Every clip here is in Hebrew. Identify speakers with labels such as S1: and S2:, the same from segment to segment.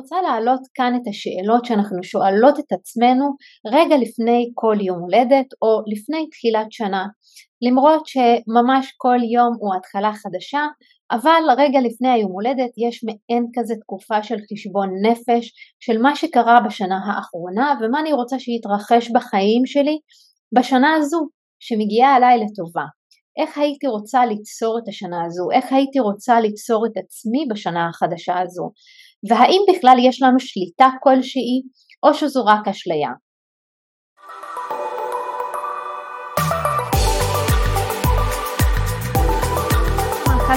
S1: רוצה להעלות כאן את השאלות שאנחנו שואלות את עצמנו רגע לפני כל יום הולדת או לפני תחילת שנה. למרות שממש כל יום הוא התחלה חדשה, אבל רגע לפני היום הולדת יש מעין כזה תקופה של חשבון נפש של מה שקרה בשנה האחרונה ומה אני רוצה שיתרחש בחיים שלי בשנה הזו שמגיעה עליי לטובה. איך הייתי רוצה ליצור את השנה הזו, איך הייתי רוצה ליצור את עצמי בשנה החדשה הזו. והאם בכלל יש לנו שליטה כלשהי או שזו רק אשליה.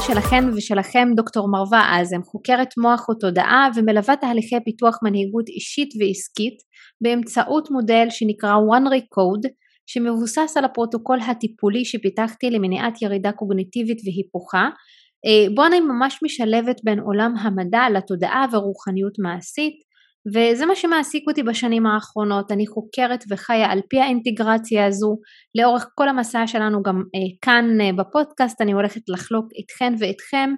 S1: שלכן ושלכם דוקטור מרווה אזם, חוקרת מוח ותודעה ומלווה תהליכי פיתוח מנהיגות אישית ועסקית באמצעות מודל שנקרא one recode שמבוסס על הפרוטוקול הטיפולי שפיתחתי למניעת ירידה קוגניטיבית והיפוכה אה, בו אני ממש משלבת בין עולם המדע לתודעה ורוחניות מעשית וזה מה שמעסיק אותי בשנים האחרונות, אני חוקרת וחיה על פי האינטגרציה הזו. לאורך כל המסע שלנו גם אה, כאן אה, בפודקאסט אני הולכת לחלוק איתכן ואיתכם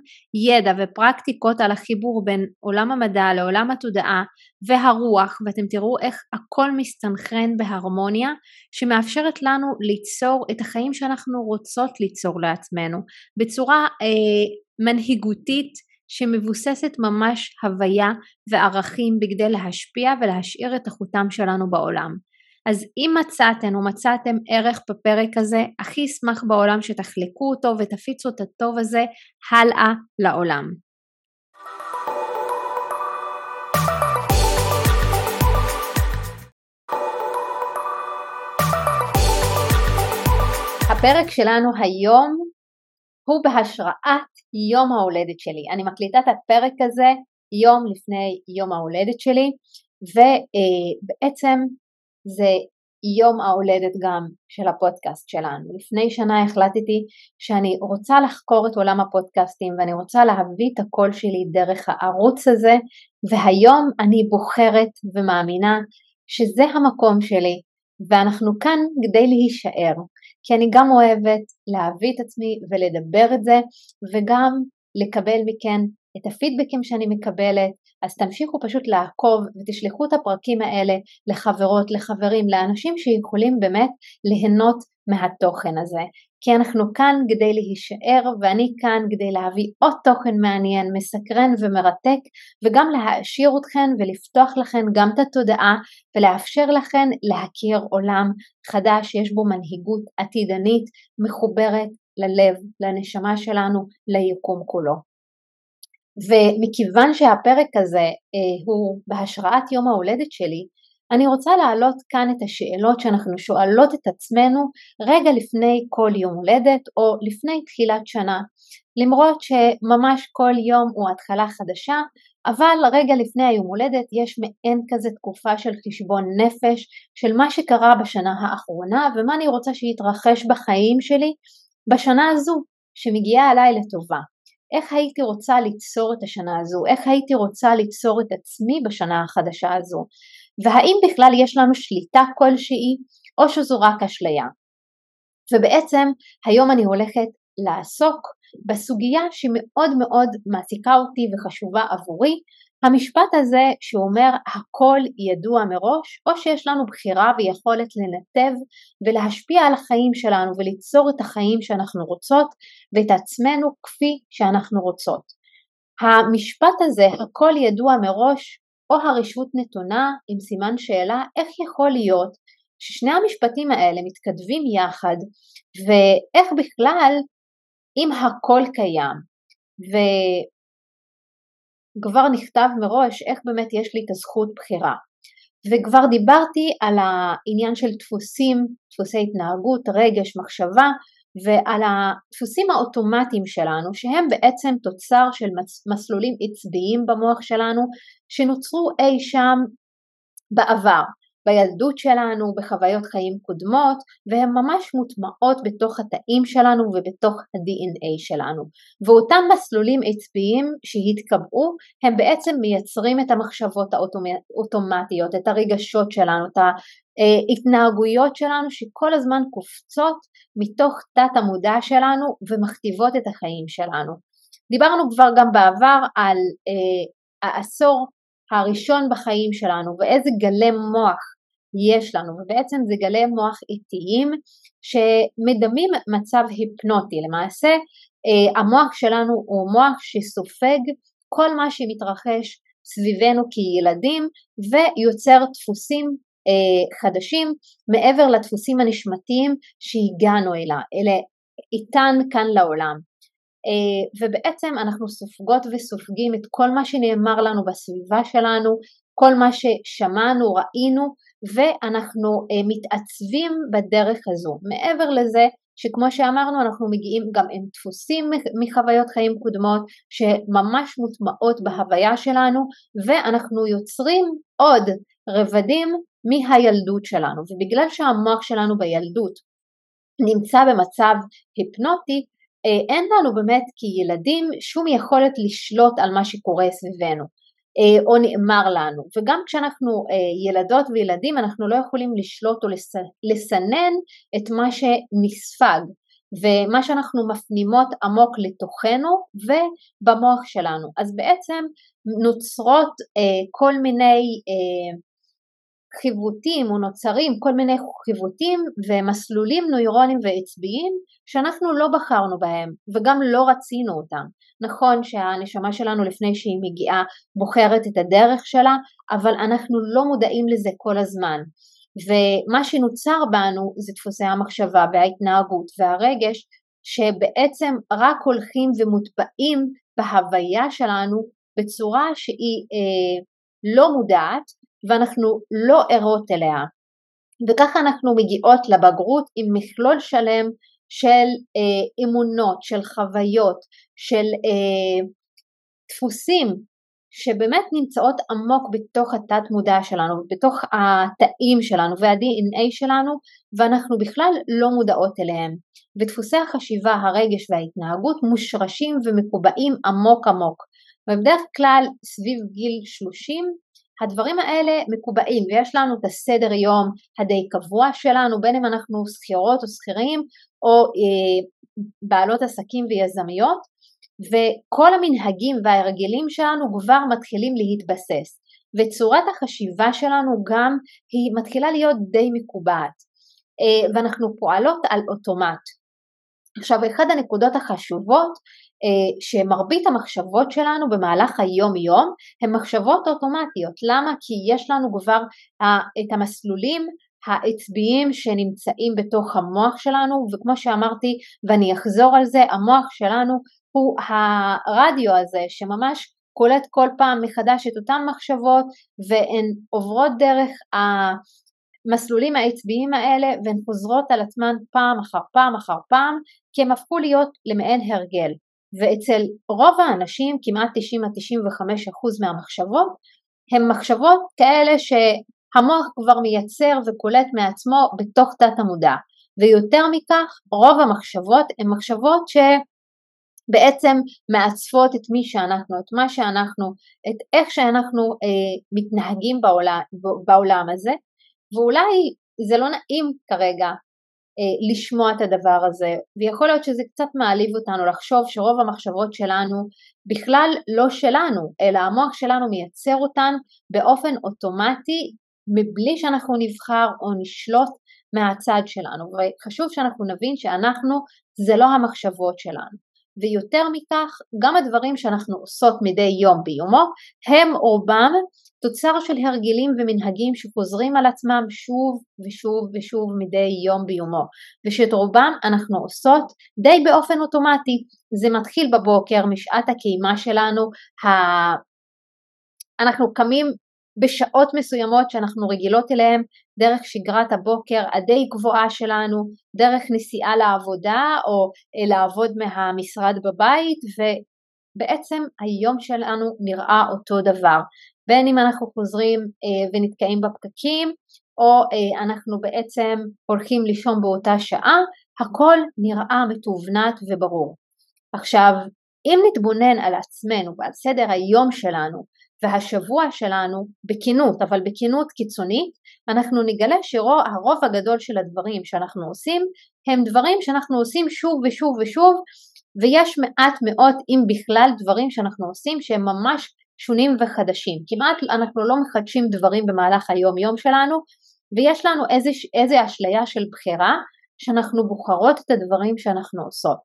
S1: ידע ופרקטיקות על החיבור בין עולם המדע לעולם התודעה והרוח ואתם תראו איך הכל מסתנכרן בהרמוניה שמאפשרת לנו ליצור את החיים שאנחנו רוצות ליצור לעצמנו. בצורה אה, מנהיגותית שמבוססת ממש הוויה וערכים בכדי להשפיע ולהשאיר את החותם שלנו בעולם. אז אם מצאתן או מצאתם ערך בפרק הזה, הכי אשמח בעולם שתחלקו אותו ותפיצו את הטוב הזה הלאה לעולם. הפרק שלנו היום הוא בהשראת יום ההולדת שלי. אני מקליטה את הפרק הזה יום לפני יום ההולדת שלי ובעצם זה יום ההולדת גם של הפודקאסט שלנו. לפני שנה החלטתי שאני רוצה לחקור את עולם הפודקאסטים ואני רוצה להביא את הקול שלי דרך הערוץ הזה והיום אני בוחרת ומאמינה שזה המקום שלי ואנחנו כאן כדי להישאר כי אני גם אוהבת להביא את עצמי ולדבר את זה וגם לקבל מכן את הפידבקים שאני מקבלת, אז תמשיכו פשוט לעקוב ותשלחו את הפרקים האלה לחברות, לחברים, לאנשים שיכולים באמת ליהנות מהתוכן הזה. כי אנחנו כאן כדי להישאר ואני כאן כדי להביא עוד תוכן מעניין, מסקרן ומרתק וגם להעשיר אתכן ולפתוח לכן גם את התודעה ולאפשר לכן להכיר עולם חדש שיש בו מנהיגות עתידנית מחוברת ללב, לנשמה שלנו, ליקום כולו. ומכיוון שהפרק הזה אה, הוא בהשראת יום ההולדת שלי, אני רוצה להעלות כאן את השאלות שאנחנו שואלות את עצמנו רגע לפני כל יום הולדת או לפני תחילת שנה. למרות שממש כל יום הוא התחלה חדשה, אבל רגע לפני היום הולדת יש מעין כזה תקופה של חשבון נפש של מה שקרה בשנה האחרונה ומה אני רוצה שיתרחש בחיים שלי בשנה הזו שמגיעה עליי לטובה. איך הייתי רוצה ליצור את השנה הזו, איך הייתי רוצה ליצור את עצמי בשנה החדשה הזו. והאם בכלל יש לנו שליטה כלשהי או שזו רק אשליה. ובעצם היום אני הולכת לעסוק בסוגיה שמאוד מאוד מעסיקה אותי וחשובה עבורי, המשפט הזה שאומר הכל ידוע מראש או שיש לנו בחירה ויכולת לנתב ולהשפיע על החיים שלנו וליצור את החיים שאנחנו רוצות ואת עצמנו כפי שאנחנו רוצות. המשפט הזה הכל ידוע מראש או הרשות נתונה עם סימן שאלה איך יכול להיות ששני המשפטים האלה מתכתבים יחד ואיך בכלל אם הכל קיים? וכבר נכתב מראש איך באמת יש לי את הזכות בחירה. וכבר דיברתי על העניין של דפוסים, דפוסי התנהגות, רגש, מחשבה ועל הדפוסים האוטומטיים שלנו שהם בעצם תוצר של מסלולים עצביים במוח שלנו שנוצרו אי שם בעבר, בילדות שלנו, בחוויות חיים קודמות והן ממש מוטמעות בתוך התאים שלנו ובתוך ה-DNA שלנו ואותם מסלולים עצביים שהתקבעו הם בעצם מייצרים את המחשבות האוטומטיות, את הרגשות שלנו, את ההתנהגויות שלנו שכל הזמן קופצות מתוך תת המודע שלנו ומכתיבות את החיים שלנו. דיברנו כבר גם בעבר על אה, העשור הראשון בחיים שלנו ואיזה גלי מוח יש לנו, ובעצם זה גלי מוח איטיים שמדמים מצב היפנוטי. למעשה אה, המוח שלנו הוא מוח שסופג כל מה שמתרחש סביבנו כילדים ויוצר דפוסים אה, חדשים מעבר לדפוסים הנשמתיים שהגענו אליה, איתן כאן לעולם. אה, ובעצם אנחנו סופגות וסופגים את כל מה שנאמר לנו בסביבה שלנו, כל מה ששמענו, ראינו, ואנחנו אה, מתעצבים בדרך הזו. מעבר לזה, שכמו שאמרנו אנחנו מגיעים גם עם דפוסים מחוויות חיים קודמות שממש מוטמעות בהוויה שלנו ואנחנו יוצרים עוד רבדים מהילדות שלנו ובגלל שהמוח שלנו בילדות נמצא במצב היפנוטי אה, אין לנו באמת כילדים שום יכולת לשלוט על מה שקורה סביבנו או נאמר לנו. וגם כשאנחנו אה, ילדות וילדים אנחנו לא יכולים לשלוט או לסנן את מה שנספג ומה שאנחנו מפנימות עמוק לתוכנו ובמוח שלנו. אז בעצם נוצרות כל מיני חיווטים או נוצרים כל מיני חיווטים ומסלולים נוירונים ועצביים שאנחנו לא בחרנו בהם וגם לא רצינו אותם. נכון שהנשמה שלנו לפני שהיא מגיעה בוחרת את הדרך שלה אבל אנחנו לא מודעים לזה כל הזמן ומה שנוצר בנו זה דפוסי המחשבה וההתנהגות והרגש שבעצם רק הולכים ומוטבעים בהוויה שלנו בצורה שהיא אה, לא מודעת ואנחנו לא ערות אליה. וככה אנחנו מגיעות לבגרות עם מכלול שלם של אה, אמונות, של חוויות, של אה, דפוסים שבאמת נמצאות עמוק בתוך התת מודע שלנו, בתוך התאים שלנו וה-DNA שלנו ואנחנו בכלל לא מודעות אליהם. ודפוסי החשיבה, הרגש וההתנהגות מושרשים ומקובעים עמוק עמוק. ובדרך כלל סביב גיל 30 הדברים האלה מקובעים ויש לנו את הסדר יום הדי קבוע שלנו בין אם אנחנו שכירות או שכירים או אה, בעלות עסקים ויזמיות וכל המנהגים וההרגלים שלנו כבר מתחילים להתבסס וצורת החשיבה שלנו גם היא מתחילה להיות די מקובעת אה, ואנחנו פועלות על אוטומט. עכשיו אחת הנקודות החשובות אה, שמרבית המחשבות שלנו במהלך היום יום הן מחשבות אוטומטיות. למה? כי יש לנו כבר את המסלולים העצביים שנמצאים בתוך המוח שלנו וכמו שאמרתי ואני אחזור על זה המוח שלנו הוא הרדיו הזה שממש קולט כל פעם מחדש את אותן מחשבות והן עוברות דרך המסלולים העצביים האלה והן חוזרות על עצמן פעם אחר פעם אחר פעם כי הם הפכו להיות למעין הרגל ואצל רוב האנשים, כמעט 90-95% מהמחשבות, הן מחשבות כאלה שהמוח כבר מייצר וקולט מעצמו בתוך תת המודע. ויותר מכך, רוב המחשבות הן מחשבות שבעצם מעצבות את מי שאנחנו, את מה שאנחנו, את איך שאנחנו אה, מתנהגים בעולם, בעולם הזה, ואולי זה לא נעים כרגע אה, לשמוע את הדבר הזה ויכול להיות שזה קצת מעליב אותנו לחשוב שרוב המחשבות שלנו בכלל לא שלנו אלא המוח שלנו מייצר אותן באופן אוטומטי מבלי שאנחנו נבחר או נשלוט מהצד שלנו וחשוב שאנחנו נבין שאנחנו זה לא המחשבות שלנו ויותר מכך גם הדברים שאנחנו עושות מדי יום ביומו הם רובם תוצר של הרגלים ומנהגים שחוזרים על עצמם שוב ושוב ושוב מדי יום ביומו. ושאת רובם אנחנו עושות די באופן אוטומטי. זה מתחיל בבוקר משעת הקימה שלנו ה... אנחנו קמים בשעות מסוימות שאנחנו רגילות אליהן דרך שגרת הבוקר הדי גבוהה שלנו, דרך נסיעה לעבודה או לעבוד מהמשרד בבית ובעצם היום שלנו נראה אותו דבר בין אם אנחנו חוזרים אה, ונתקעים בפקקים או אה, אנחנו בעצם הולכים לישון באותה שעה, הכל נראה מתובנת וברור. עכשיו, אם נתבונן על עצמנו ועל סדר היום שלנו והשבוע שלנו בכנות, אבל בכנות קיצונית, אנחנו נגלה שהרוב הגדול של הדברים שאנחנו עושים הם דברים שאנחנו עושים שוב ושוב ושוב ויש מעט מאוד אם בכלל דברים שאנחנו עושים שהם ממש שונים וחדשים. כמעט אנחנו לא מחדשים דברים במהלך היום יום שלנו ויש לנו איזה, איזה אשליה של בחירה שאנחנו בוחרות את הדברים שאנחנו עושות.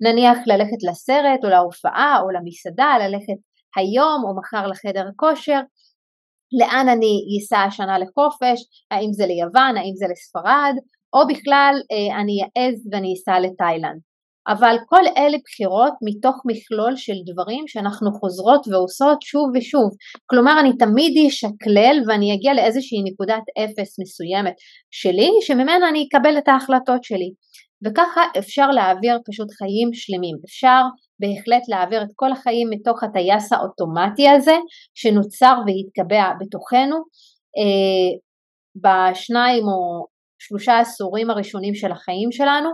S1: נניח ללכת לסרט או להופעה או למסעדה, ללכת היום או מחר לחדר כושר, לאן אני אסע השנה לחופש, האם זה ליוון, האם זה לספרד, או בכלל אה, אני אעז ואני אסע לתאילנד. אבל כל אלה בחירות מתוך מכלול של דברים שאנחנו חוזרות ועושות שוב ושוב. כלומר אני תמיד אשקלל ואני אגיע לאיזושהי נקודת אפס מסוימת שלי, שממנה אני אקבל את ההחלטות שלי. וככה אפשר להעביר פשוט חיים שלמים. אפשר בהחלט להעביר את כל החיים מתוך הטייס האוטומטי הזה שנוצר והתקבע בתוכנו אה, בשניים או שלושה עשורים הראשונים של החיים שלנו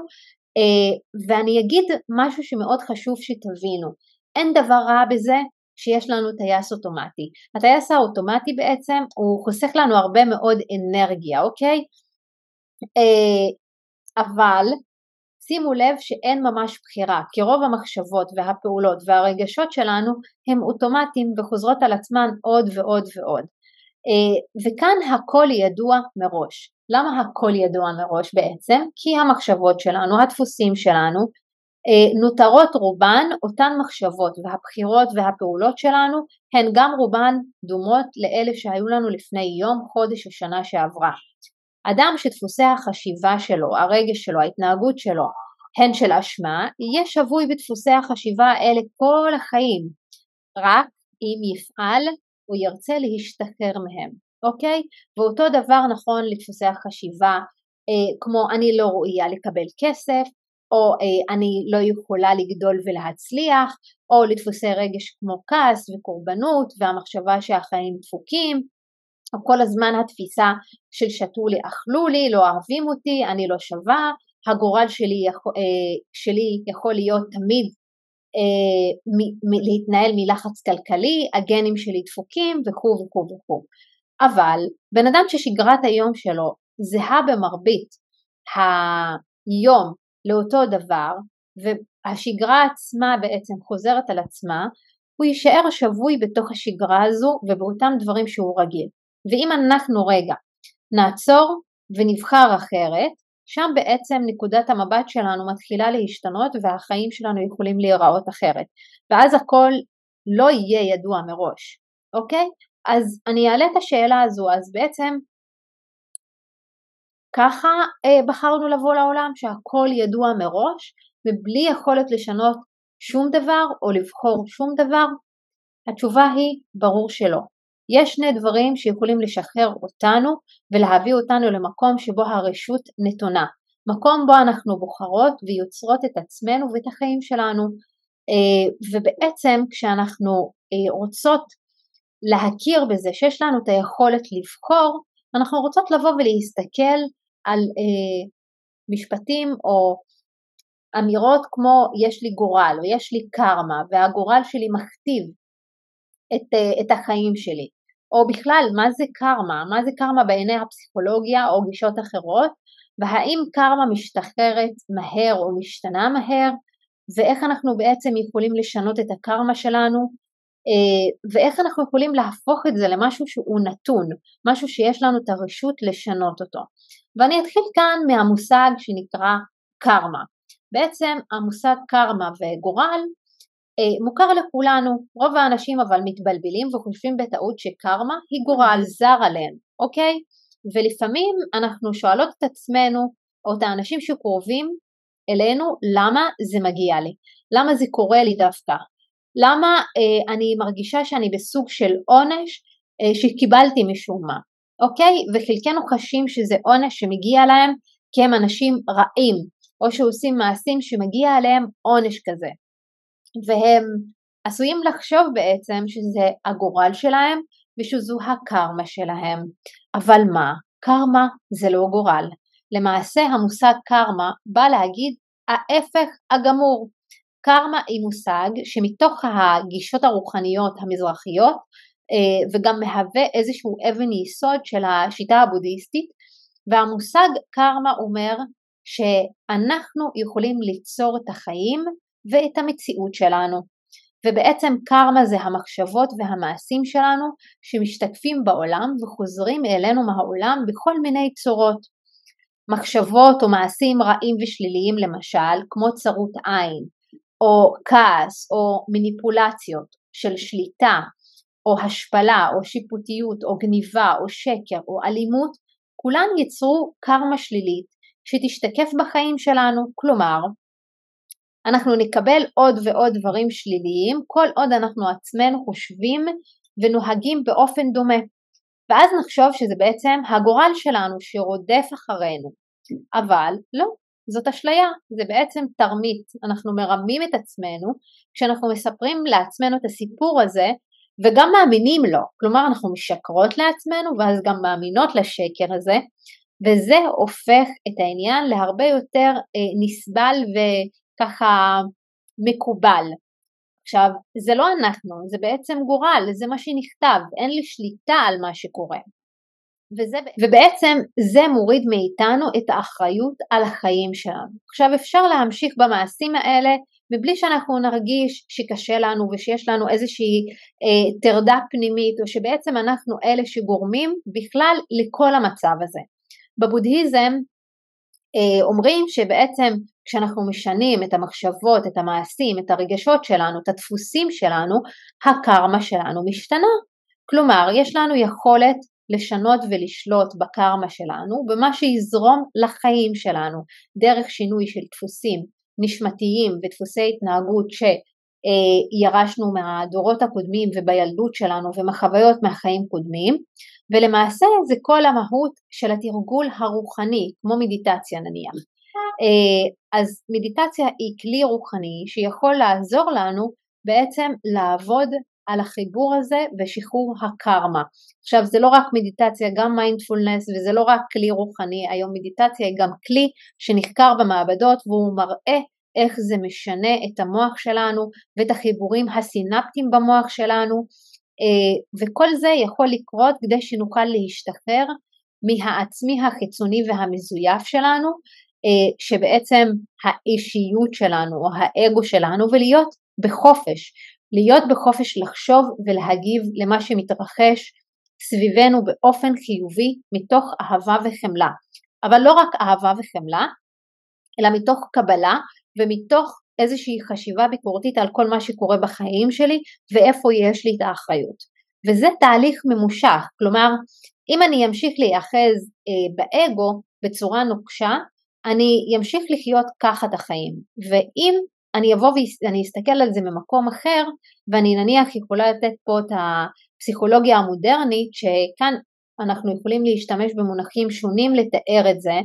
S1: אה, ואני אגיד משהו שמאוד חשוב שתבינו, אין דבר רע בזה שיש לנו טייס אוטומטי. הטייס האוטומטי בעצם הוא חוסך לנו הרבה מאוד אנרגיה, אוקיי? אה, אבל שימו לב שאין ממש בחירה, כי רוב המחשבות והפעולות והרגשות שלנו הם אוטומטיים וחוזרות על עצמן עוד ועוד ועוד. אה, וכאן הכל ידוע מראש. למה הכל ידוע מראש בעצם? כי המחשבות שלנו, הדפוסים שלנו, אה, נותרות רובן אותן מחשבות והבחירות והפעולות שלנו הן גם רובן דומות לאלה שהיו לנו לפני יום, חודש או שנה שעברה. אדם שדפוסי החשיבה שלו, הרגש שלו, ההתנהגות שלו, הן של אשמה, יהיה שבוי בדפוסי החשיבה האלה כל החיים, רק אם יפעל הוא ירצה להשתחרר מהם, אוקיי? ואותו דבר נכון לדפוסי החשיבה אה, כמו אני לא ראויה לקבל כסף או אה, אני לא יכולה לגדול ולהצליח או לדפוסי רגש כמו כעס וקורבנות והמחשבה שהחיים דפוקים או כל הזמן התפיסה של שתו לי אכלו לי, לא אוהבים אותי, אני לא שווה, הגורל שלי, אה, שלי יכול להיות תמיד אה, להתנהל מלחץ כלכלי, הגנים שלי דפוקים וכו' וכו' וכו'. אבל בן אדם ששגרת היום שלו זהה במרבית היום לאותו דבר והשגרה עצמה בעצם חוזרת על עצמה, הוא יישאר שבוי בתוך השגרה הזו ובאותם דברים שהוא רגיל. ואם אנחנו רגע נעצור ונבחר אחרת, שם בעצם נקודת המבט שלנו מתחילה להשתנות והחיים שלנו יכולים להיראות אחרת ואז הכל לא יהיה ידוע מראש, אוקיי? אז אני אעלה את השאלה הזו, אז בעצם ככה אה, בחרנו לבוא לעולם שהכל ידוע מראש ובלי יכולת לשנות שום דבר או לבחור שום דבר? התשובה היא ברור שלא. יש שני דברים שיכולים לשחרר אותנו ולהביא אותנו למקום שבו הרשות נתונה, מקום בו אנחנו בוחרות ויוצרות את עצמנו ואת החיים שלנו אה, ובעצם כשאנחנו אה, רוצות להכיר בזה שיש לנו את היכולת לבחור, אנחנו רוצות לבוא ולהסתכל על אה, משפטים או אמירות כמו יש לי גורל או יש לי קרמה והגורל שלי מכתיב את, את החיים שלי או בכלל מה זה קרמה, מה זה קרמה בעיני הפסיכולוגיה או גישות אחרות והאם קרמה משתחררת מהר או משתנה מהר ואיך אנחנו בעצם יכולים לשנות את הקרמה שלנו אה, ואיך אנחנו יכולים להפוך את זה למשהו שהוא נתון, משהו שיש לנו את הרשות לשנות אותו. ואני אתחיל כאן מהמושג שנקרא קרמה. בעצם המושג קרמה וגורל מוכר לכולנו, רוב האנשים אבל מתבלבלים וחושבים בטעות שקרמה היא גורל זר עליהם, אוקיי? ולפעמים אנחנו שואלות את עצמנו או את האנשים שקרובים אלינו למה זה מגיע לי, למה זה קורה לי דווקא, למה אה, אני מרגישה שאני בסוג של עונש אה, שקיבלתי משום מה, אוקיי? וחלקנו חשים שזה עונש שמגיע להם כי הם אנשים רעים או שעושים מעשים שמגיע עליהם עונש כזה והם עשויים לחשוב בעצם שזה הגורל שלהם ושזו הקרמה שלהם. אבל מה? קרמה זה לא גורל. למעשה המושג קרמה בא להגיד ההפך הגמור. קרמה היא מושג שמתוך הגישות הרוחניות המזרחיות אה, וגם מהווה איזשהו אבן יסוד של השיטה הבודהיסטית והמושג קרמה אומר שאנחנו יכולים ליצור את החיים ואת המציאות שלנו ובעצם קרמה זה המחשבות והמעשים שלנו שמשתקפים בעולם וחוזרים אלינו מהעולם בכל מיני צורות. מחשבות או מעשים רעים ושליליים למשל, כמו צרות עין, או כעס, או מניפולציות של שליטה, או השפלה, או שיפוטיות, או גניבה, או שקר, או אלימות, כולן יצרו קרמה שלילית שתשתקף בחיים שלנו, כלומר אנחנו נקבל עוד ועוד דברים שליליים כל עוד אנחנו עצמנו חושבים ונוהגים באופן דומה. ואז נחשוב שזה בעצם הגורל שלנו שרודף אחרינו. אבל לא, זאת אשליה, זה בעצם תרמית, אנחנו מרמים את עצמנו כשאנחנו מספרים לעצמנו את הסיפור הזה וגם מאמינים לו, כלומר אנחנו משקרות לעצמנו ואז גם מאמינות לשקר הזה וזה הופך את העניין להרבה יותר אה, נסבל וככה מקובל. עכשיו, זה לא אנחנו, זה בעצם גורל, זה מה שנכתב, אין לי שליטה על מה שקורה. וזה, ובעצם זה מוריד מאיתנו את האחריות על החיים שלנו. עכשיו אפשר להמשיך במעשים האלה מבלי שאנחנו נרגיש שקשה לנו ושיש לנו איזושהי אה, טרדה פנימית או שבעצם אנחנו אלה שגורמים בכלל לכל המצב הזה. בבודהיזם אה, אומרים שבעצם כשאנחנו משנים את המחשבות, את המעשים, את הרגשות שלנו, את הדפוסים שלנו, הקרמה שלנו משתנה. כלומר, יש לנו יכולת לשנות ולשלוט בקרמה שלנו, במה שיזרום לחיים שלנו, דרך שינוי של דפוסים נשמתיים ודפוסי התנהגות שירשנו מהדורות הקודמים ובילדות שלנו ומחוויות מהחיים קודמים, ולמעשה זה כל המהות של התרגול הרוחני, כמו מדיטציה נניח. אה, אז מדיטציה היא כלי רוחני שיכול לעזור לנו בעצם לעבוד על החיבור הזה ושחרור הקרמה. עכשיו זה לא רק מדיטציה, גם מיינדפולנס וזה לא רק כלי רוחני, היום מדיטציה היא גם כלי שנחקר במעבדות והוא מראה איך זה משנה את המוח שלנו ואת החיבורים הסינפטיים במוח שלנו אה, וכל זה יכול לקרות כדי שנוכל להשתחרר מהעצמי החיצוני והמזויף שלנו שבעצם האישיות שלנו או האגו שלנו ולהיות בחופש, להיות בחופש לחשוב ולהגיב למה שמתרחש סביבנו באופן חיובי מתוך אהבה וחמלה, אבל לא רק אהבה וחמלה אלא מתוך קבלה ומתוך איזושהי חשיבה ביקורתית על כל מה שקורה בחיים שלי ואיפה יש לי את האחריות. וזה תהליך ממושך, כלומר אם אני אמשיך להיאחז אה, באגו בצורה נוקשה, אני אמשיך לחיות ככה את החיים. ואם אני אבוא ואני אסתכל על זה ממקום אחר, ואני נניח יכולה לתת פה את הפסיכולוגיה המודרנית, שכאן אנחנו יכולים להשתמש במונחים שונים לתאר את זה,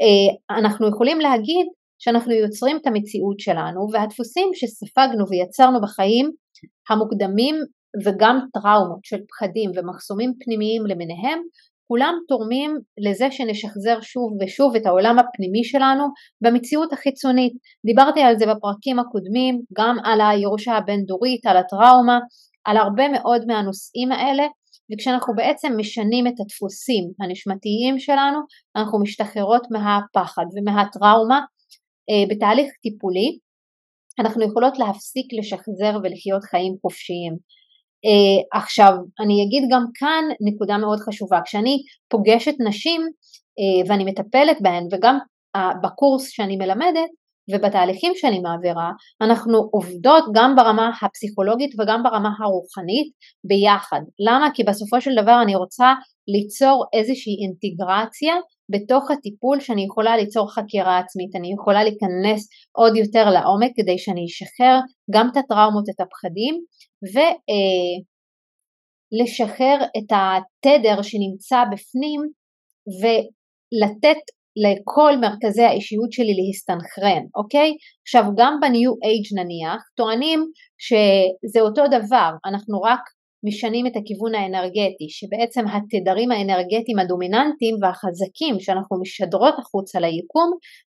S1: אה, אנחנו יכולים להגיד שאנחנו יוצרים את המציאות שלנו והדפוסים שספגנו ויצרנו בחיים המוקדמים וגם טראומות של פחדים ומחסומים פנימיים למיניהם כולם תורמים לזה שנשחזר שוב ושוב את העולם הפנימי שלנו במציאות החיצונית. דיברתי על זה בפרקים הקודמים, גם על הירושה הבין-דורית, על הטראומה, על הרבה מאוד מהנושאים האלה, וכשאנחנו בעצם משנים את הדפוסים הנשמתיים שלנו, אנחנו משתחררות מהפחד ומהטראומה אה, בתהליך טיפולי אנחנו יכולות להפסיק לשחזר ולחיות חיים חופשיים. Uh, עכשיו אני אגיד גם כאן נקודה מאוד חשובה, כשאני פוגשת נשים uh, ואני מטפלת בהן וגם uh, בקורס שאני מלמדת ובתהליכים שאני מעבירה אנחנו עובדות גם ברמה הפסיכולוגית וגם ברמה הרוחנית ביחד. למה? כי בסופו של דבר אני רוצה ליצור איזושהי אינטגרציה בתוך הטיפול שאני יכולה ליצור חקירה עצמית, אני יכולה להיכנס עוד יותר לעומק כדי שאני אשחרר גם את הטראומות, את הפחדים ולשחרר אה, את התדר שנמצא בפנים ולתת לכל מרכזי האישיות שלי להסתנכרן, אוקיי? עכשיו גם בניו אייג' נניח טוענים שזה אותו דבר, אנחנו רק משנים את הכיוון האנרגטי, שבעצם התדרים האנרגטיים הדומיננטיים והחזקים שאנחנו משדרות החוצה ליקום,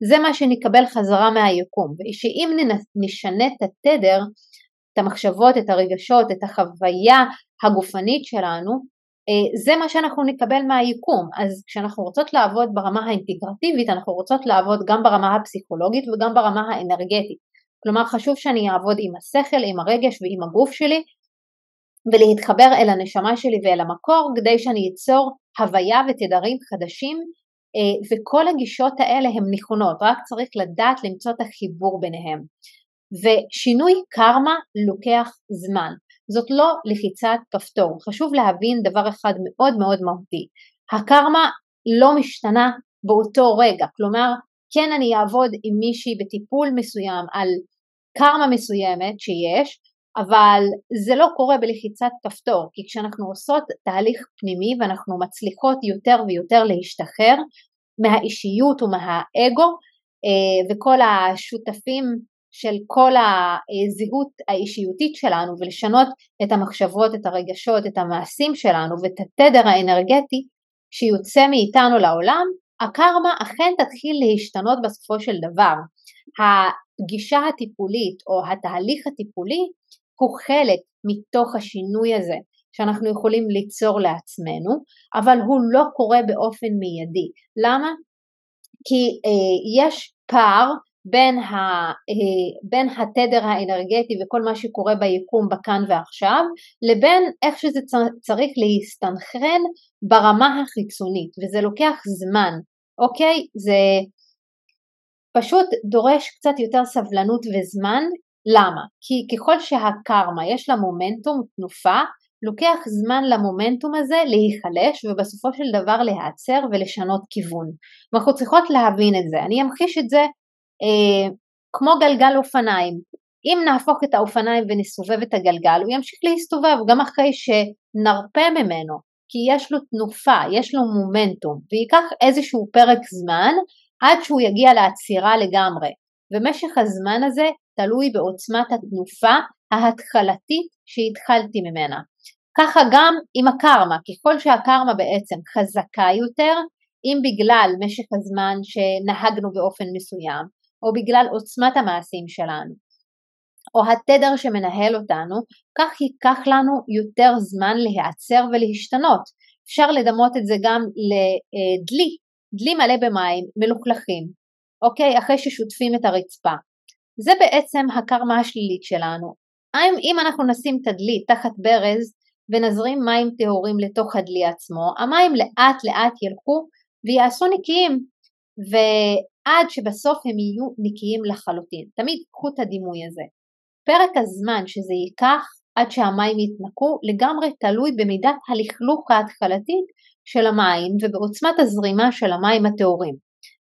S1: זה מה שנקבל חזרה מהיקום, ושאם נשנה את התדר, את המחשבות, את הרגשות, את החוויה הגופנית שלנו, אה, זה מה שאנחנו נקבל מהיקום. אז כשאנחנו רוצות לעבוד ברמה האינטגרטיבית, אנחנו רוצות לעבוד גם ברמה הפסיכולוגית וגם ברמה האנרגטית. כלומר חשוב שאני אעבוד עם השכל, עם הרגש ועם הגוף שלי ולהתחבר אל הנשמה שלי ואל המקור כדי שאני אצור הוויה ותדרים חדשים אה, וכל הגישות האלה הן נכונות, רק צריך לדעת למצוא את החיבור ביניהם. ושינוי קרמה לוקח זמן, זאת לא לחיצת כפתור, חשוב להבין דבר אחד מאוד מאוד מהותי, הקרמה לא משתנה באותו רגע, כלומר כן אני אעבוד עם מישהי בטיפול מסוים על קרמה מסוימת שיש, אבל זה לא קורה בלחיצת כפתור, כי כשאנחנו עושות תהליך פנימי ואנחנו מצליחות יותר ויותר להשתחרר מהאישיות ומהאגו אה, וכל השותפים של כל הזהות האישיותית שלנו ולשנות את המחשבות, את הרגשות, את המעשים שלנו ואת התדר האנרגטי שיוצא מאיתנו לעולם, הקרמה אכן תתחיל להשתנות בסופו של דבר. הפגישה הטיפולית או התהליך הטיפולי הוא חלק מתוך השינוי הזה שאנחנו יכולים ליצור לעצמנו, אבל הוא לא קורה באופן מיידי. למה? כי אה, יש פער בין, ה, אה, בין התדר האנרגטי וכל מה שקורה ביקום בכאן ועכשיו, לבין איך שזה צריך להסתנכרן ברמה החיצונית, וזה לוקח זמן, אוקיי? זה פשוט דורש קצת יותר סבלנות וזמן, למה? כי ככל שהקרמה יש לה מומנטום, תנופה, לוקח זמן למומנטום הזה להיחלש ובסופו של דבר להיעצר ולשנות כיוון. ואנחנו צריכות להבין את זה. אני אמחיש את זה אה, כמו גלגל אופניים. אם נהפוך את האופניים ונסובב את הגלגל, הוא ימשיך להסתובב גם אחרי שנרפה ממנו, כי יש לו תנופה, יש לו מומנטום, וייקח איזשהו פרק זמן עד שהוא יגיע לעצירה לגמרי. ומשך הזמן הזה תלוי בעוצמת התנופה ההתחלתית שהתחלתי ממנה. ככה גם עם הקרמה, ככל שהקרמה בעצם חזקה יותר, אם בגלל משך הזמן שנהגנו באופן מסוים, או בגלל עוצמת המעשים שלנו, או התדר שמנהל אותנו, כך ייקח לנו יותר זמן להיעצר ולהשתנות. אפשר לדמות את זה גם לדלי, דלי מלא במים מלוכלכים, אוקיי? אחרי ששוטפים את הרצפה. זה בעצם הקרמה השלילית שלנו. אם אנחנו נשים את הדלי תחת ברז ונזרים מים טהורים לתוך הדלי עצמו, המים לאט לאט ילכו ויעשו נקיים, ועד שבסוף הם יהיו נקיים לחלוטין. תמיד קחו את הדימוי הזה. פרק הזמן שזה ייקח עד שהמים יתנקו לגמרי תלוי במידת הלכלוך ההתחלתית של המים ובעוצמת הזרימה של המים הטהורים.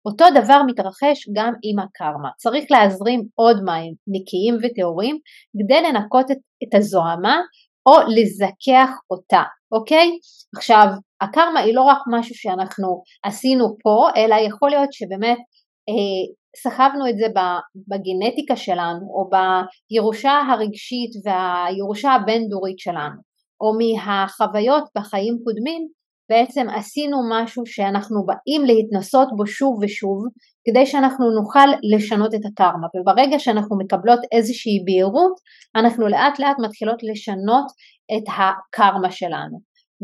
S1: אותו דבר מתרחש גם עם הקרמה. צריך להזרים עוד מים נקיים וטהורים כדי לנקות את, את הזוהמה או לזכח אותה, אוקיי? עכשיו, הקרמה היא לא רק משהו שאנחנו עשינו פה, אלא יכול להיות שבאמת סחבנו את זה בגנטיקה שלנו, או בירושה הרגשית והירושה הבין-דורית שלנו, או מהחוויות בחיים קודמים, בעצם עשינו משהו שאנחנו באים להתנסות בו שוב ושוב, כדי שאנחנו נוכל לשנות את הקרמה, וברגע שאנחנו מקבלות איזושהי בהירות, אנחנו לאט לאט מתחילות לשנות את הקרמה שלנו.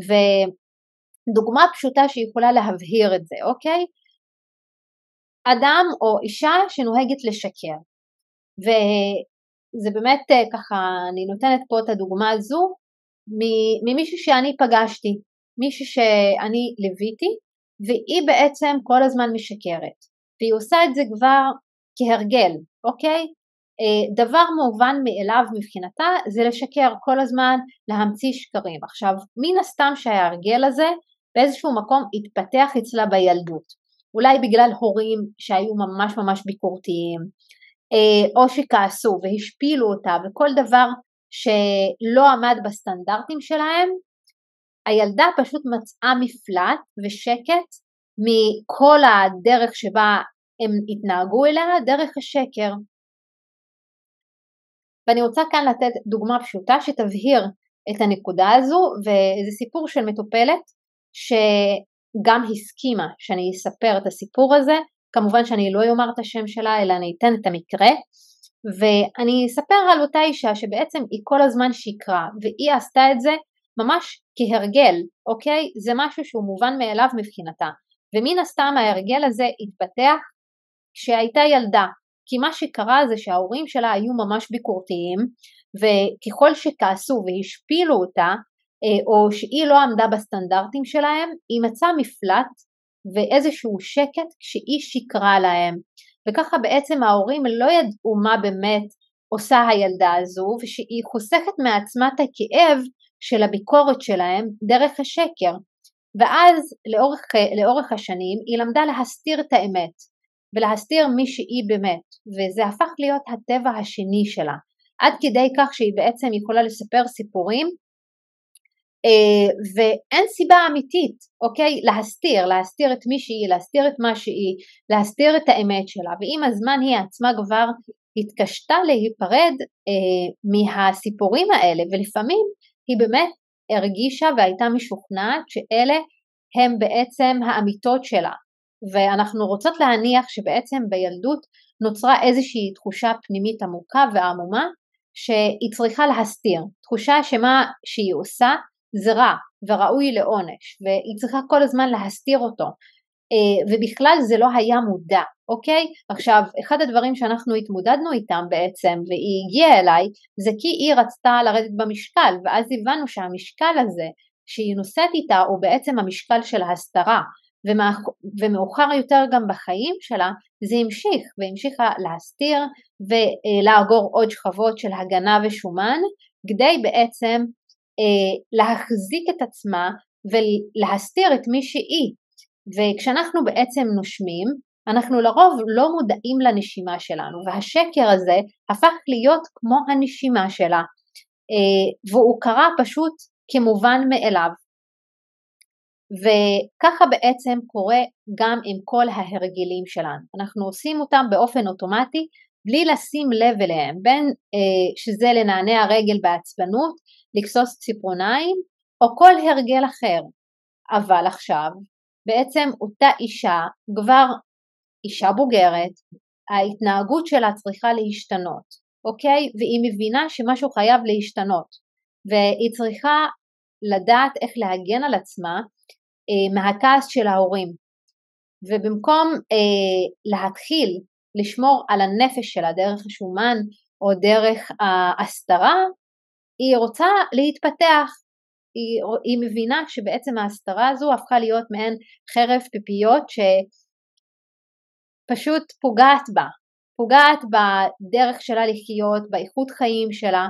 S1: ודוגמה פשוטה שיכולה להבהיר את זה, אוקיי? אדם או אישה שנוהגת לשקר, וזה באמת אה, ככה, אני נותנת פה את הדוגמה הזו ממישהו שאני פגשתי, מישהו שאני ליוויתי, והיא בעצם כל הזמן משקרת. והיא עושה את זה כבר כהרגל, אוקיי? אה, דבר מובן מאליו מבחינתה זה לשקר כל הזמן, להמציא שקרים. עכשיו, מן הסתם שההרגל הזה באיזשהו מקום התפתח אצלה בילדות. אולי בגלל הורים שהיו ממש ממש ביקורתיים, אה, או שכעסו והשפילו אותה וכל דבר שלא עמד בסטנדרטים שלהם, הילדה פשוט מצאה מפלט ושקט מכל הדרך שבה הם התנהגו אליה, דרך השקר. ואני רוצה כאן לתת דוגמה פשוטה שתבהיר את הנקודה הזו, וזה סיפור של מטופלת שגם הסכימה שאני אספר את הסיפור הזה, כמובן שאני לא אומר את השם שלה אלא אני אתן את המקרה, ואני אספר על אותה אישה שבעצם היא כל הזמן שיקרה, והיא עשתה את זה ממש כהרגל, אוקיי? זה משהו שהוא מובן מאליו מבחינתה. ומן הסתם ההרגל הזה התפתח כשהייתה ילדה, כי מה שקרה זה שההורים שלה היו ממש ביקורתיים וככל שכעסו והשפילו אותה או שהיא לא עמדה בסטנדרטים שלהם, היא מצאה מפלט ואיזשהו שקט כשהיא שיקרה להם. וככה בעצם ההורים לא ידעו מה באמת עושה הילדה הזו ושהיא חוסכת מעצמה את הכאב של הביקורת שלהם דרך השקר. ואז לאורך, לאורך השנים היא למדה להסתיר את האמת ולהסתיר מי שהיא באמת וזה הפך להיות הטבע השני שלה עד כדי כך שהיא בעצם יכולה לספר סיפורים אה, ואין סיבה אמיתית, אוקיי? להסתיר, להסתיר את מי שהיא, להסתיר את מה שהיא, להסתיר את האמת שלה, ועם הזמן היא עצמה כבר התקשתה להיפרד אה, מהסיפורים האלה, ולפעמים היא באמת הרגישה והייתה משוכנעת שאלה הם בעצם האמיתות שלה, ואנחנו רוצות להניח שבעצם בילדות נוצרה איזושהי תחושה פנימית עמוקה ועמומה שהיא צריכה להסתיר, תחושה שמה שהיא עושה זה רע וראוי לעונש והיא צריכה כל הזמן להסתיר אותו אה, ובכלל זה לא היה מודע, אוקיי? עכשיו, אחד הדברים שאנחנו התמודדנו איתם בעצם והיא הגיעה אליי זה כי היא רצתה לרדת במשקל ואז הבנו שהמשקל הזה שהיא נושאת איתה הוא בעצם המשקל של ההסתרה ומאוחר יותר גם בחיים שלה זה המשיך והמשיכה להסתיר ולאגור עוד שכבות של הגנה ושומן כדי בעצם להחזיק את עצמה ולהסתיר את מי שהיא. וכשאנחנו בעצם נושמים אנחנו לרוב לא מודעים לנשימה שלנו והשקר הזה הפך להיות כמו הנשימה שלה אה, והוא קרה פשוט כמובן מאליו. וככה בעצם קורה גם עם כל ההרגלים שלנו. אנחנו עושים אותם באופן אוטומטי בלי לשים לב אליהם בין אה, שזה לנענע רגל בעצבנות לכסוס ציפורניים או כל הרגל אחר. אבל עכשיו בעצם אותה אישה כבר אישה בוגרת, ההתנהגות שלה צריכה להשתנות, אוקיי? והיא מבינה שמשהו חייב להשתנות והיא צריכה לדעת איך להגן על עצמה אה, מהכעס של ההורים ובמקום אה, להתחיל לשמור על הנפש שלה דרך השומן או דרך ההסתרה, היא רוצה להתפתח, היא, היא מבינה שבעצם ההסתרה הזו הפכה להיות מעין חרב פיפיות שפשוט פוגעת בה, פוגעת בדרך שלה לחיות, באיכות חיים שלה,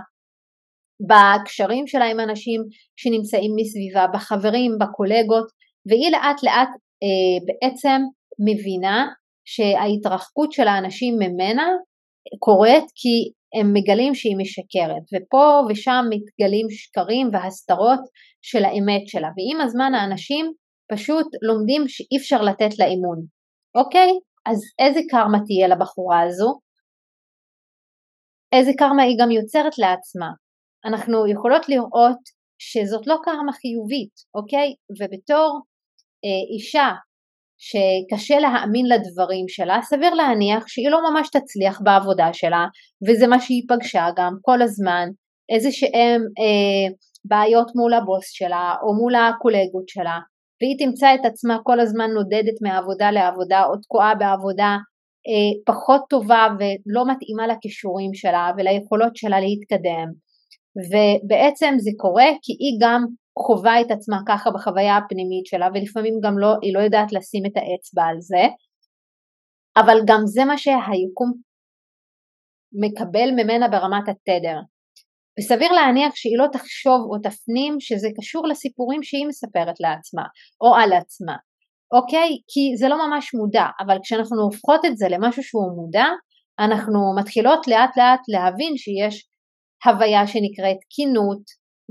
S1: בקשרים שלה עם אנשים שנמצאים מסביבה, בחברים, בקולגות, והיא לאט לאט אה, בעצם מבינה שההתרחקות של האנשים ממנה קורית כי הם מגלים שהיא משקרת ופה ושם מתגלים שקרים והסתרות של האמת שלה ועם הזמן האנשים פשוט לומדים שאי אפשר לתת לה אמון אוקיי? אז איזה קרמה תהיה לבחורה הזו? איזה קרמה היא גם יוצרת לעצמה? אנחנו יכולות לראות שזאת לא קרמה חיובית, אוקיי? ובתור אה, אישה שקשה להאמין לדברים שלה, סביר להניח שהיא לא ממש תצליח בעבודה שלה, וזה מה שהיא פגשה גם כל הזמן, איזה שהם אה, בעיות מול הבוס שלה או מול הקולגות שלה, והיא תמצא את עצמה כל הזמן נודדת מעבודה לעבודה או תקועה בעבודה אה, פחות טובה ולא מתאימה לכישורים שלה וליכולות שלה להתקדם. ובעצם זה קורה כי היא גם חווה את עצמה ככה בחוויה הפנימית שלה ולפעמים גם לא, היא לא יודעת לשים את האצבע על זה. אבל גם זה מה שהיקום מקבל ממנה ברמת התדר. וסביר להניח שהיא לא תחשוב או תפנים שזה קשור לסיפורים שהיא מספרת לעצמה או על עצמה. אוקיי? כי זה לא ממש מודע אבל כשאנחנו הופכות את זה למשהו שהוא מודע אנחנו מתחילות לאט לאט להבין שיש הוויה שנקראת כינות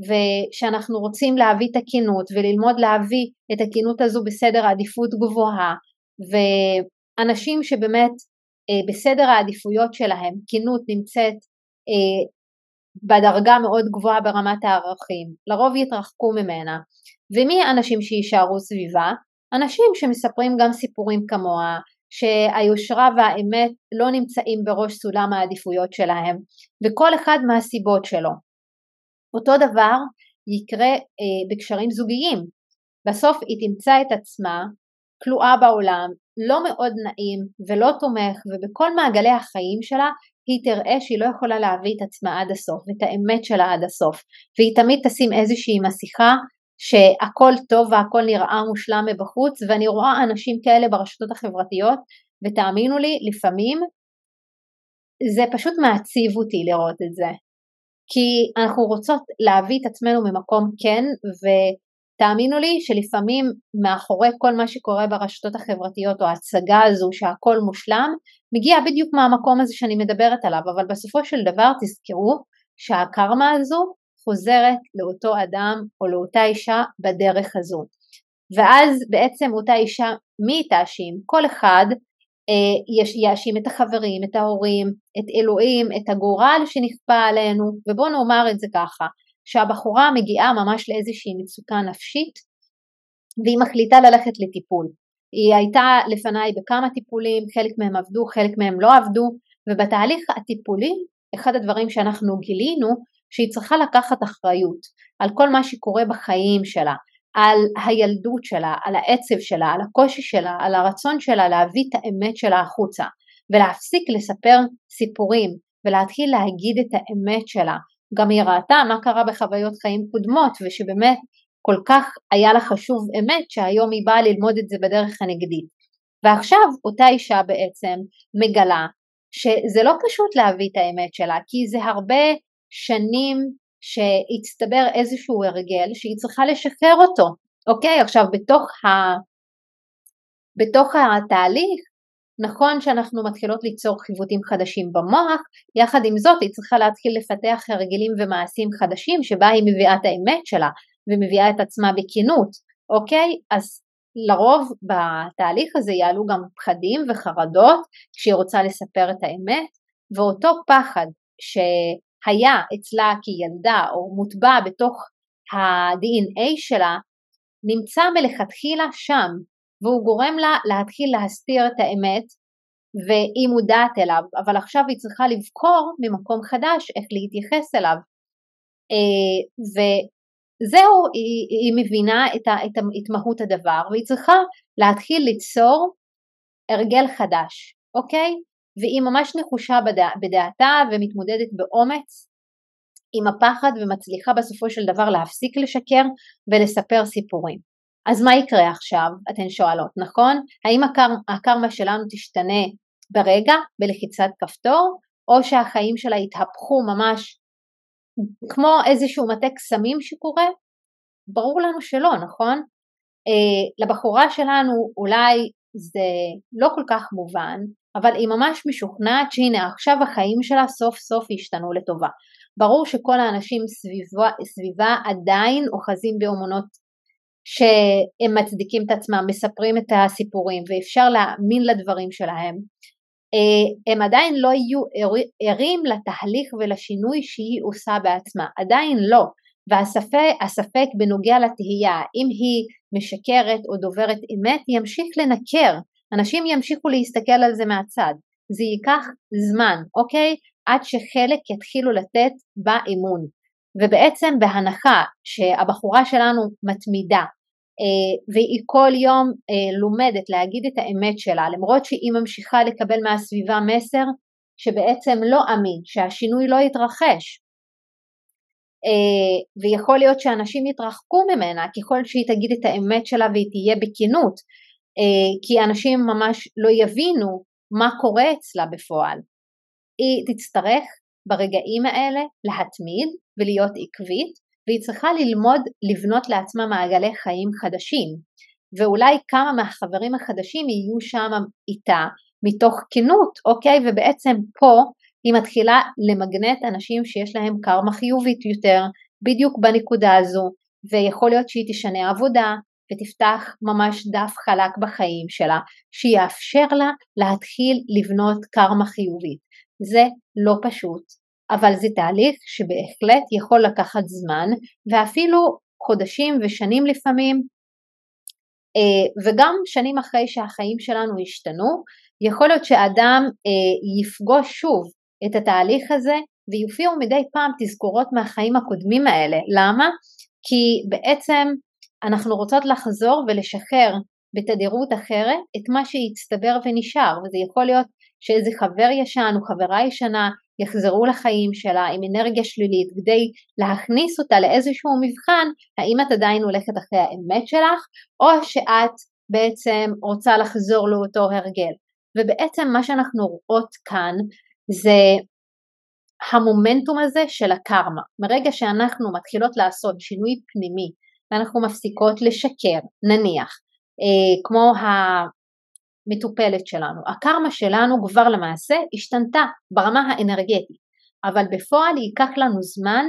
S1: ושאנחנו רוצים להביא את הכנות וללמוד להביא את הכנות הזו בסדר העדיפות גבוהה ואנשים שבאמת אה, בסדר העדיפויות שלהם כנות נמצאת אה, בדרגה מאוד גבוהה ברמת הערכים, לרוב יתרחקו ממנה. ומי האנשים שיישארו סביבה? אנשים שמספרים גם סיפורים כמוה, שהיושרה והאמת לא נמצאים בראש סולם העדיפויות שלהם, וכל אחד מהסיבות שלו. אותו דבר יקרה אה, בקשרים זוגיים. בסוף היא תמצא את עצמה כלואה בעולם, לא מאוד נעים ולא תומך ובכל מעגלי החיים שלה היא תראה שהיא לא יכולה להביא את עצמה עד הסוף ואת האמת שלה עד הסוף והיא תמיד תשים איזושהי מסכה שהכל טוב והכל נראה מושלם מבחוץ ואני רואה אנשים כאלה ברשתות החברתיות ותאמינו לי לפעמים זה פשוט מעציב אותי לראות את זה כי אנחנו רוצות להביא את עצמנו ממקום כן ותאמינו לי שלפעמים מאחורי כל מה שקורה ברשתות החברתיות או ההצגה הזו שהכל מושלם מגיע בדיוק מהמקום הזה שאני מדברת עליו אבל בסופו של דבר תזכרו שהקרמה הזו חוזרת לאותו אדם או לאותה אישה בדרך הזו ואז בעצם אותה אישה מי היא תאשים? כל אחד יאשים את החברים, את ההורים, את אלוהים, את הגורל שנכפה עלינו, ובואו נאמר את זה ככה, שהבחורה מגיעה ממש לאיזושהי מצוקה נפשית והיא מחליטה ללכת לטיפול. היא הייתה לפניי בכמה טיפולים, חלק מהם עבדו, חלק מהם לא עבדו, ובתהליך הטיפולי, אחד הדברים שאנחנו גילינו, שהיא צריכה לקחת אחריות על כל מה שקורה בחיים שלה, על הילדות שלה, על העצב שלה, על הקושי שלה, על הרצון שלה להביא את האמת שלה החוצה ולהפסיק לספר סיפורים ולהתחיל להגיד את האמת שלה. גם היא ראתה מה קרה בחוויות חיים קודמות ושבאמת כל כך היה לה חשוב אמת שהיום היא באה ללמוד את זה בדרך הנגדית. ועכשיו אותה אישה בעצם מגלה שזה לא פשוט להביא את האמת שלה כי זה הרבה שנים שהצטבר איזשהו הרגל שהיא צריכה לשחרר אותו, אוקיי? עכשיו בתוך, ה... בתוך התהליך נכון שאנחנו מתחילות ליצור חיווטים חדשים במוח, יחד עם זאת היא צריכה להתחיל לפתח הרגלים ומעשים חדשים שבה היא מביאה את האמת שלה ומביאה את עצמה בכנות, אוקיי? אז לרוב בתהליך הזה יעלו גם פחדים וחרדות כשהיא רוצה לספר את האמת ואותו פחד ש... היה אצלה כילדה או מוטבע בתוך ה-DNA שלה, נמצא מלכתחילה שם, והוא גורם לה להתחיל להסתיר את האמת והיא מודעת אליו, אבל עכשיו היא צריכה לבחור ממקום חדש איך להתייחס אליו. אה, וזהו, היא, היא מבינה את, את, את מהות הדבר והיא צריכה להתחיל ליצור הרגל חדש, אוקיי? והיא ממש נחושה בדע, בדעתה ומתמודדת באומץ עם הפחד ומצליחה בסופו של דבר להפסיק לשקר ולספר סיפורים. אז מה יקרה עכשיו? אתן שואלות, נכון? האם הקר, הקרמה שלנו תשתנה ברגע, בלחיצת כפתור, או שהחיים שלה יתהפכו ממש כמו איזשהו מטה קסמים שקורה? ברור לנו שלא, נכון? אה, לבחורה שלנו אולי זה לא כל כך מובן, אבל היא ממש משוכנעת שהנה עכשיו החיים שלה סוף סוף השתנו לטובה. ברור שכל האנשים סביבה, סביבה עדיין אוחזים באמונות שהם מצדיקים את עצמם, מספרים את הסיפורים ואפשר להאמין לדברים שלהם. אה, הם עדיין לא יהיו ערים לתהליך ולשינוי שהיא עושה בעצמה, עדיין לא. והספק בנוגע לתהייה, אם היא משקרת או דוברת אמת, ימשיך לנקר אנשים ימשיכו להסתכל על זה מהצד. זה ייקח זמן, אוקיי? עד שחלק יתחילו לתת בה אמון. ובעצם בהנחה שהבחורה שלנו מתמידה אה, והיא כל יום אה, לומדת להגיד את האמת שלה למרות שהיא ממשיכה לקבל מהסביבה מסר שבעצם לא אמין, שהשינוי לא יתרחש אה, ויכול להיות שאנשים יתרחקו ממנה ככל שהיא תגיד את האמת שלה והיא תהיה בכנות כי אנשים ממש לא יבינו מה קורה אצלה בפועל. היא תצטרך ברגעים האלה להתמיד ולהיות עקבית והיא צריכה ללמוד לבנות לעצמה מעגלי חיים חדשים ואולי כמה מהחברים החדשים יהיו שם איתה מתוך כנות, אוקיי? ובעצם פה היא מתחילה למגנט אנשים שיש להם קרמה חיובית יותר בדיוק בנקודה הזו ויכול להיות שהיא תשנה עבודה ותפתח ממש דף חלק בחיים שלה, שיאפשר לה להתחיל לבנות קרמה חיובית. זה לא פשוט, אבל זה תהליך שבהחלט יכול לקחת זמן, ואפילו חודשים ושנים לפעמים, אה, וגם שנים אחרי שהחיים שלנו השתנו, יכול להיות שאדם אה, יפגוש שוב את התהליך הזה ויופיעו מדי פעם תזכורות מהחיים הקודמים האלה. למה? כי בעצם אנחנו רוצות לחזור ולשחרר בתדירות אחרת את מה שהצטבר ונשאר, וזה יכול להיות שאיזה חבר ישן או חברה ישנה יחזרו לחיים שלה עם אנרגיה שלילית כדי להכניס אותה לאיזשהו מבחן האם את עדיין הולכת אחרי האמת שלך או שאת בעצם רוצה לחזור לאותו הרגל. ובעצם מה שאנחנו רואות כאן זה המומנטום הזה של הקרמה. מרגע שאנחנו מתחילות לעשות שינוי פנימי ואנחנו מפסיקות לשקר, נניח, אה, כמו המטופלת שלנו, הקרמה שלנו כבר למעשה השתנתה ברמה האנרגטית, אבל בפועל ייקח לנו זמן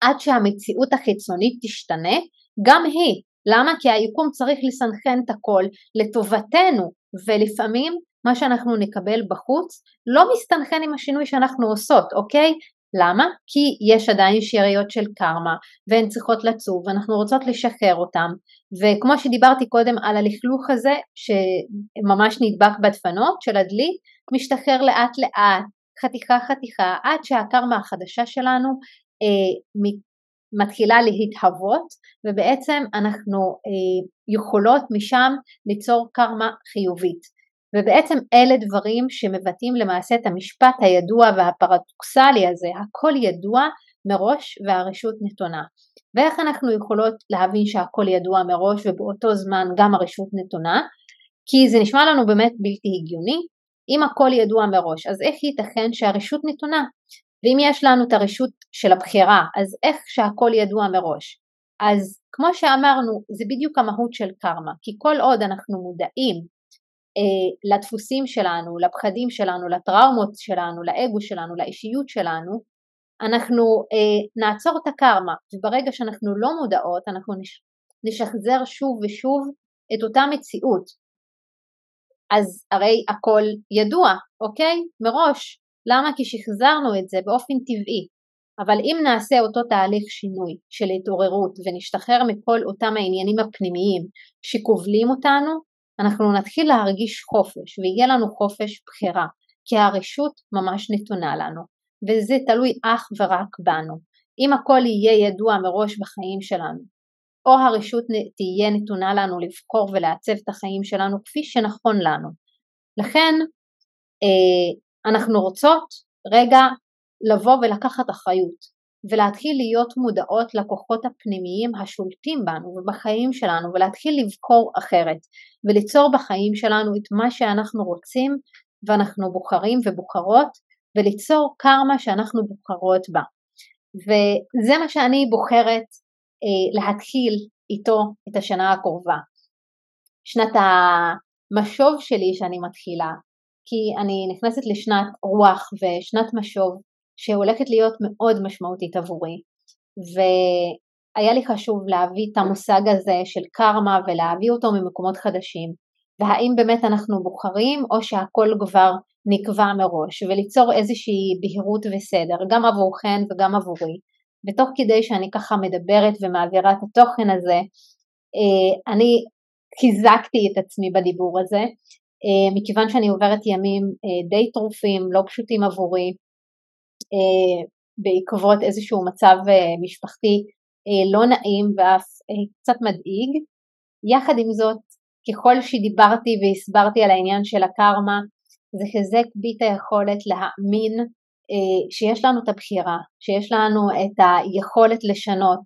S1: עד שהמציאות החיצונית תשתנה, גם היא. למה? כי היקום צריך לסנכרן את הכל לטובתנו, ולפעמים מה שאנחנו נקבל בחוץ לא מסתנכרן עם השינוי שאנחנו עושות, אוקיי? למה? כי יש עדיין שאריות של קרמה והן צריכות לצוב ואנחנו רוצות לשחרר אותן וכמו שדיברתי קודם על הלכלוך הזה שממש נדבק בדפנות של הדלי משתחרר לאט לאט חתיכה חתיכה עד שהקרמה החדשה שלנו אה, מתחילה להתהוות ובעצם אנחנו אה, יכולות משם ליצור קרמה חיובית ובעצם אלה דברים שמבטאים למעשה את המשפט הידוע והפרדוקסלי הזה, הכל ידוע מראש והרשות נתונה. ואיך אנחנו יכולות להבין שהכל ידוע מראש ובאותו זמן גם הרשות נתונה? כי זה נשמע לנו באמת בלתי הגיוני. אם הכל ידוע מראש, אז איך ייתכן שהרשות נתונה? ואם יש לנו את הרשות של הבחירה, אז איך שהכל ידוע מראש? אז כמו שאמרנו, זה בדיוק המהות של קרמה, כי כל עוד אנחנו מודעים לדפוסים שלנו, לפחדים שלנו, לטראומות שלנו, לאגו שלנו, לאישיות שלנו, אנחנו אה, נעצור את הקרמה, וברגע שאנחנו לא מודעות אנחנו נש, נשחזר שוב ושוב את אותה מציאות. אז הרי הכל ידוע, אוקיי? מראש. למה? כי שחזרנו את זה באופן טבעי. אבל אם נעשה אותו תהליך שינוי של התעוררות ונשתחרר מכל אותם העניינים הפנימיים שכובלים אותנו, אנחנו נתחיל להרגיש חופש ויהיה לנו חופש בחירה כי הרשות ממש נתונה לנו וזה תלוי אך ורק בנו. אם הכל יהיה ידוע מראש בחיים שלנו או הרשות תהיה נתונה לנו לבחור ולעצב את החיים שלנו כפי שנכון לנו. לכן אה, אנחנו רוצות רגע לבוא ולקחת אחריות ולהתחיל להיות מודעות לכוחות הפנימיים השולטים בנו ובחיים שלנו ולהתחיל לבחור אחרת וליצור בחיים שלנו את מה שאנחנו רוצים ואנחנו בוחרים ובוחרות וליצור קרמה שאנחנו בוחרות בה וזה מה שאני בוחרת אה, להתחיל איתו את השנה הקרובה. שנת המשוב שלי שאני מתחילה כי אני נכנסת לשנת רוח ושנת משוב שהולכת להיות מאוד משמעותית עבורי. והיה לי חשוב להביא את המושג הזה של קרמה ולהביא אותו ממקומות חדשים. והאם באמת אנחנו בוחרים או שהכל כבר נקבע מראש. וליצור איזושהי בהירות וסדר גם עבורכן וגם עבורי. ותוך כדי שאני ככה מדברת ומעבירה את התוכן הזה אה, אני חיזקתי את עצמי בדיבור הזה. אה, מכיוון שאני עוברת ימים אה, די טרופים לא פשוטים עבורי בעקבות איזשהו מצב אה, משפחתי אה, לא נעים ואף קצת מדאיג. יחד עם זאת, ככל שדיברתי והסברתי על העניין של הקרמה, זה חיזק בי את היכולת להאמין שיש לנו את הבחירה, שיש לנו את היכולת לשנות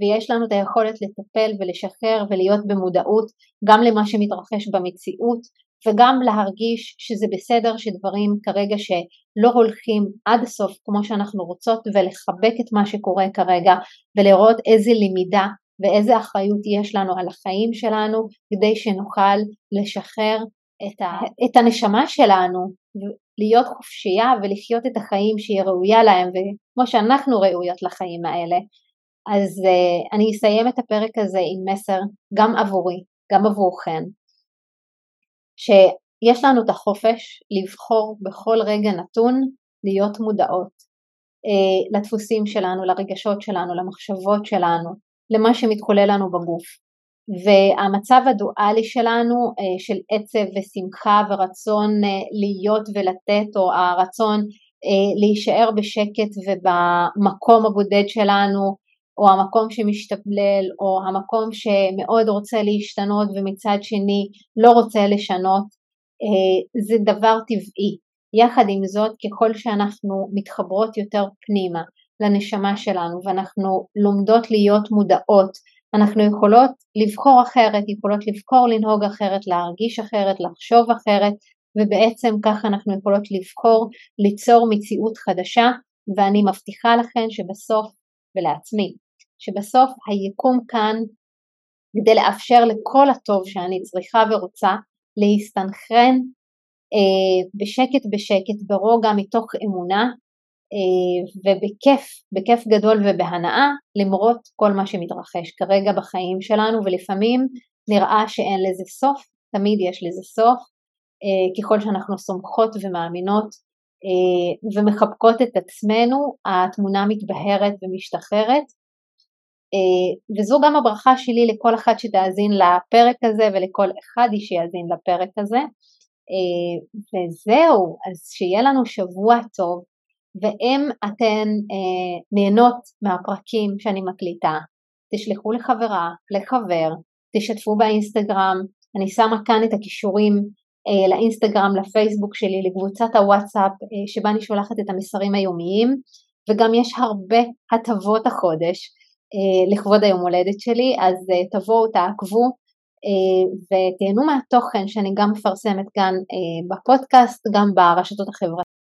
S1: ויש לנו את היכולת לטפל ולשחרר ולהיות במודעות גם למה שמתרחש במציאות וגם להרגיש שזה בסדר שדברים כרגע שלא הולכים עד הסוף כמו שאנחנו רוצות ולחבק את מה שקורה כרגע ולראות איזה למידה ואיזה אחריות יש לנו על החיים שלנו כדי שנוכל לשחרר את, ה, את הנשמה שלנו להיות חופשייה ולחיות את החיים שהיא ראויה להם וכמו שאנחנו ראויות לחיים האלה. אז uh, אני אסיים את הפרק הזה עם מסר גם עבורי, גם עבורכן, שיש לנו את החופש לבחור בכל רגע נתון להיות מודעות אה, לדפוסים שלנו, לרגשות שלנו, למחשבות שלנו, למה שמתחולל לנו בגוף. והמצב הדואלי שלנו אה, של עצב ושמחה ורצון אה, להיות ולתת או הרצון אה, להישאר בשקט ובמקום הבודד שלנו או המקום שמשתבלל, או המקום שמאוד רוצה להשתנות ומצד שני לא רוצה לשנות, אה, זה דבר טבעי. יחד עם זאת, ככל שאנחנו מתחברות יותר פנימה לנשמה שלנו ואנחנו לומדות להיות מודעות, אנחנו יכולות לבחור אחרת, יכולות לבחור לנהוג אחרת, להרגיש אחרת, לחשוב אחרת, ובעצם ככה אנחנו יכולות לבחור ליצור מציאות חדשה, ואני מבטיחה לכם שבסוף, ולעצמי, שבסוף היקום כאן כדי לאפשר לכל הטוב שאני צריכה ורוצה להסתנכרן אה, בשקט בשקט, ברוגע, מתוך אמונה אה, ובכיף, בכיף גדול ובהנאה למרות כל מה שמתרחש כרגע בחיים שלנו ולפעמים נראה שאין לזה סוף, תמיד יש לזה סוף, אה, ככל שאנחנו סומכות ומאמינות ומחבקות את עצמנו התמונה מתבהרת ומשתחררת וזו גם הברכה שלי לכל אחת שתאזין לפרק הזה ולכל אחד שיאזין לפרק הזה. אה, וזהו, אז שיהיה לנו שבוע טוב, ואם אתן אה, נהנות מהפרקים שאני מקליטה, תשלחו לחברה, לחבר, תשתפו באינסטגרם, אני שמה כאן את הכישורים אה, לאינסטגרם, לפייסבוק שלי, לקבוצת הוואטסאפ אה, שבה אני שולחת את המסרים היומיים, וגם יש הרבה הטבות החודש אה, לכבוד היום הולדת שלי, אז אה, תבואו, תעקבו, אה, ותהנו מהתוכן שאני גם מפרסמת כאן אה, בפודקאסט, גם ברשתות החברתיות.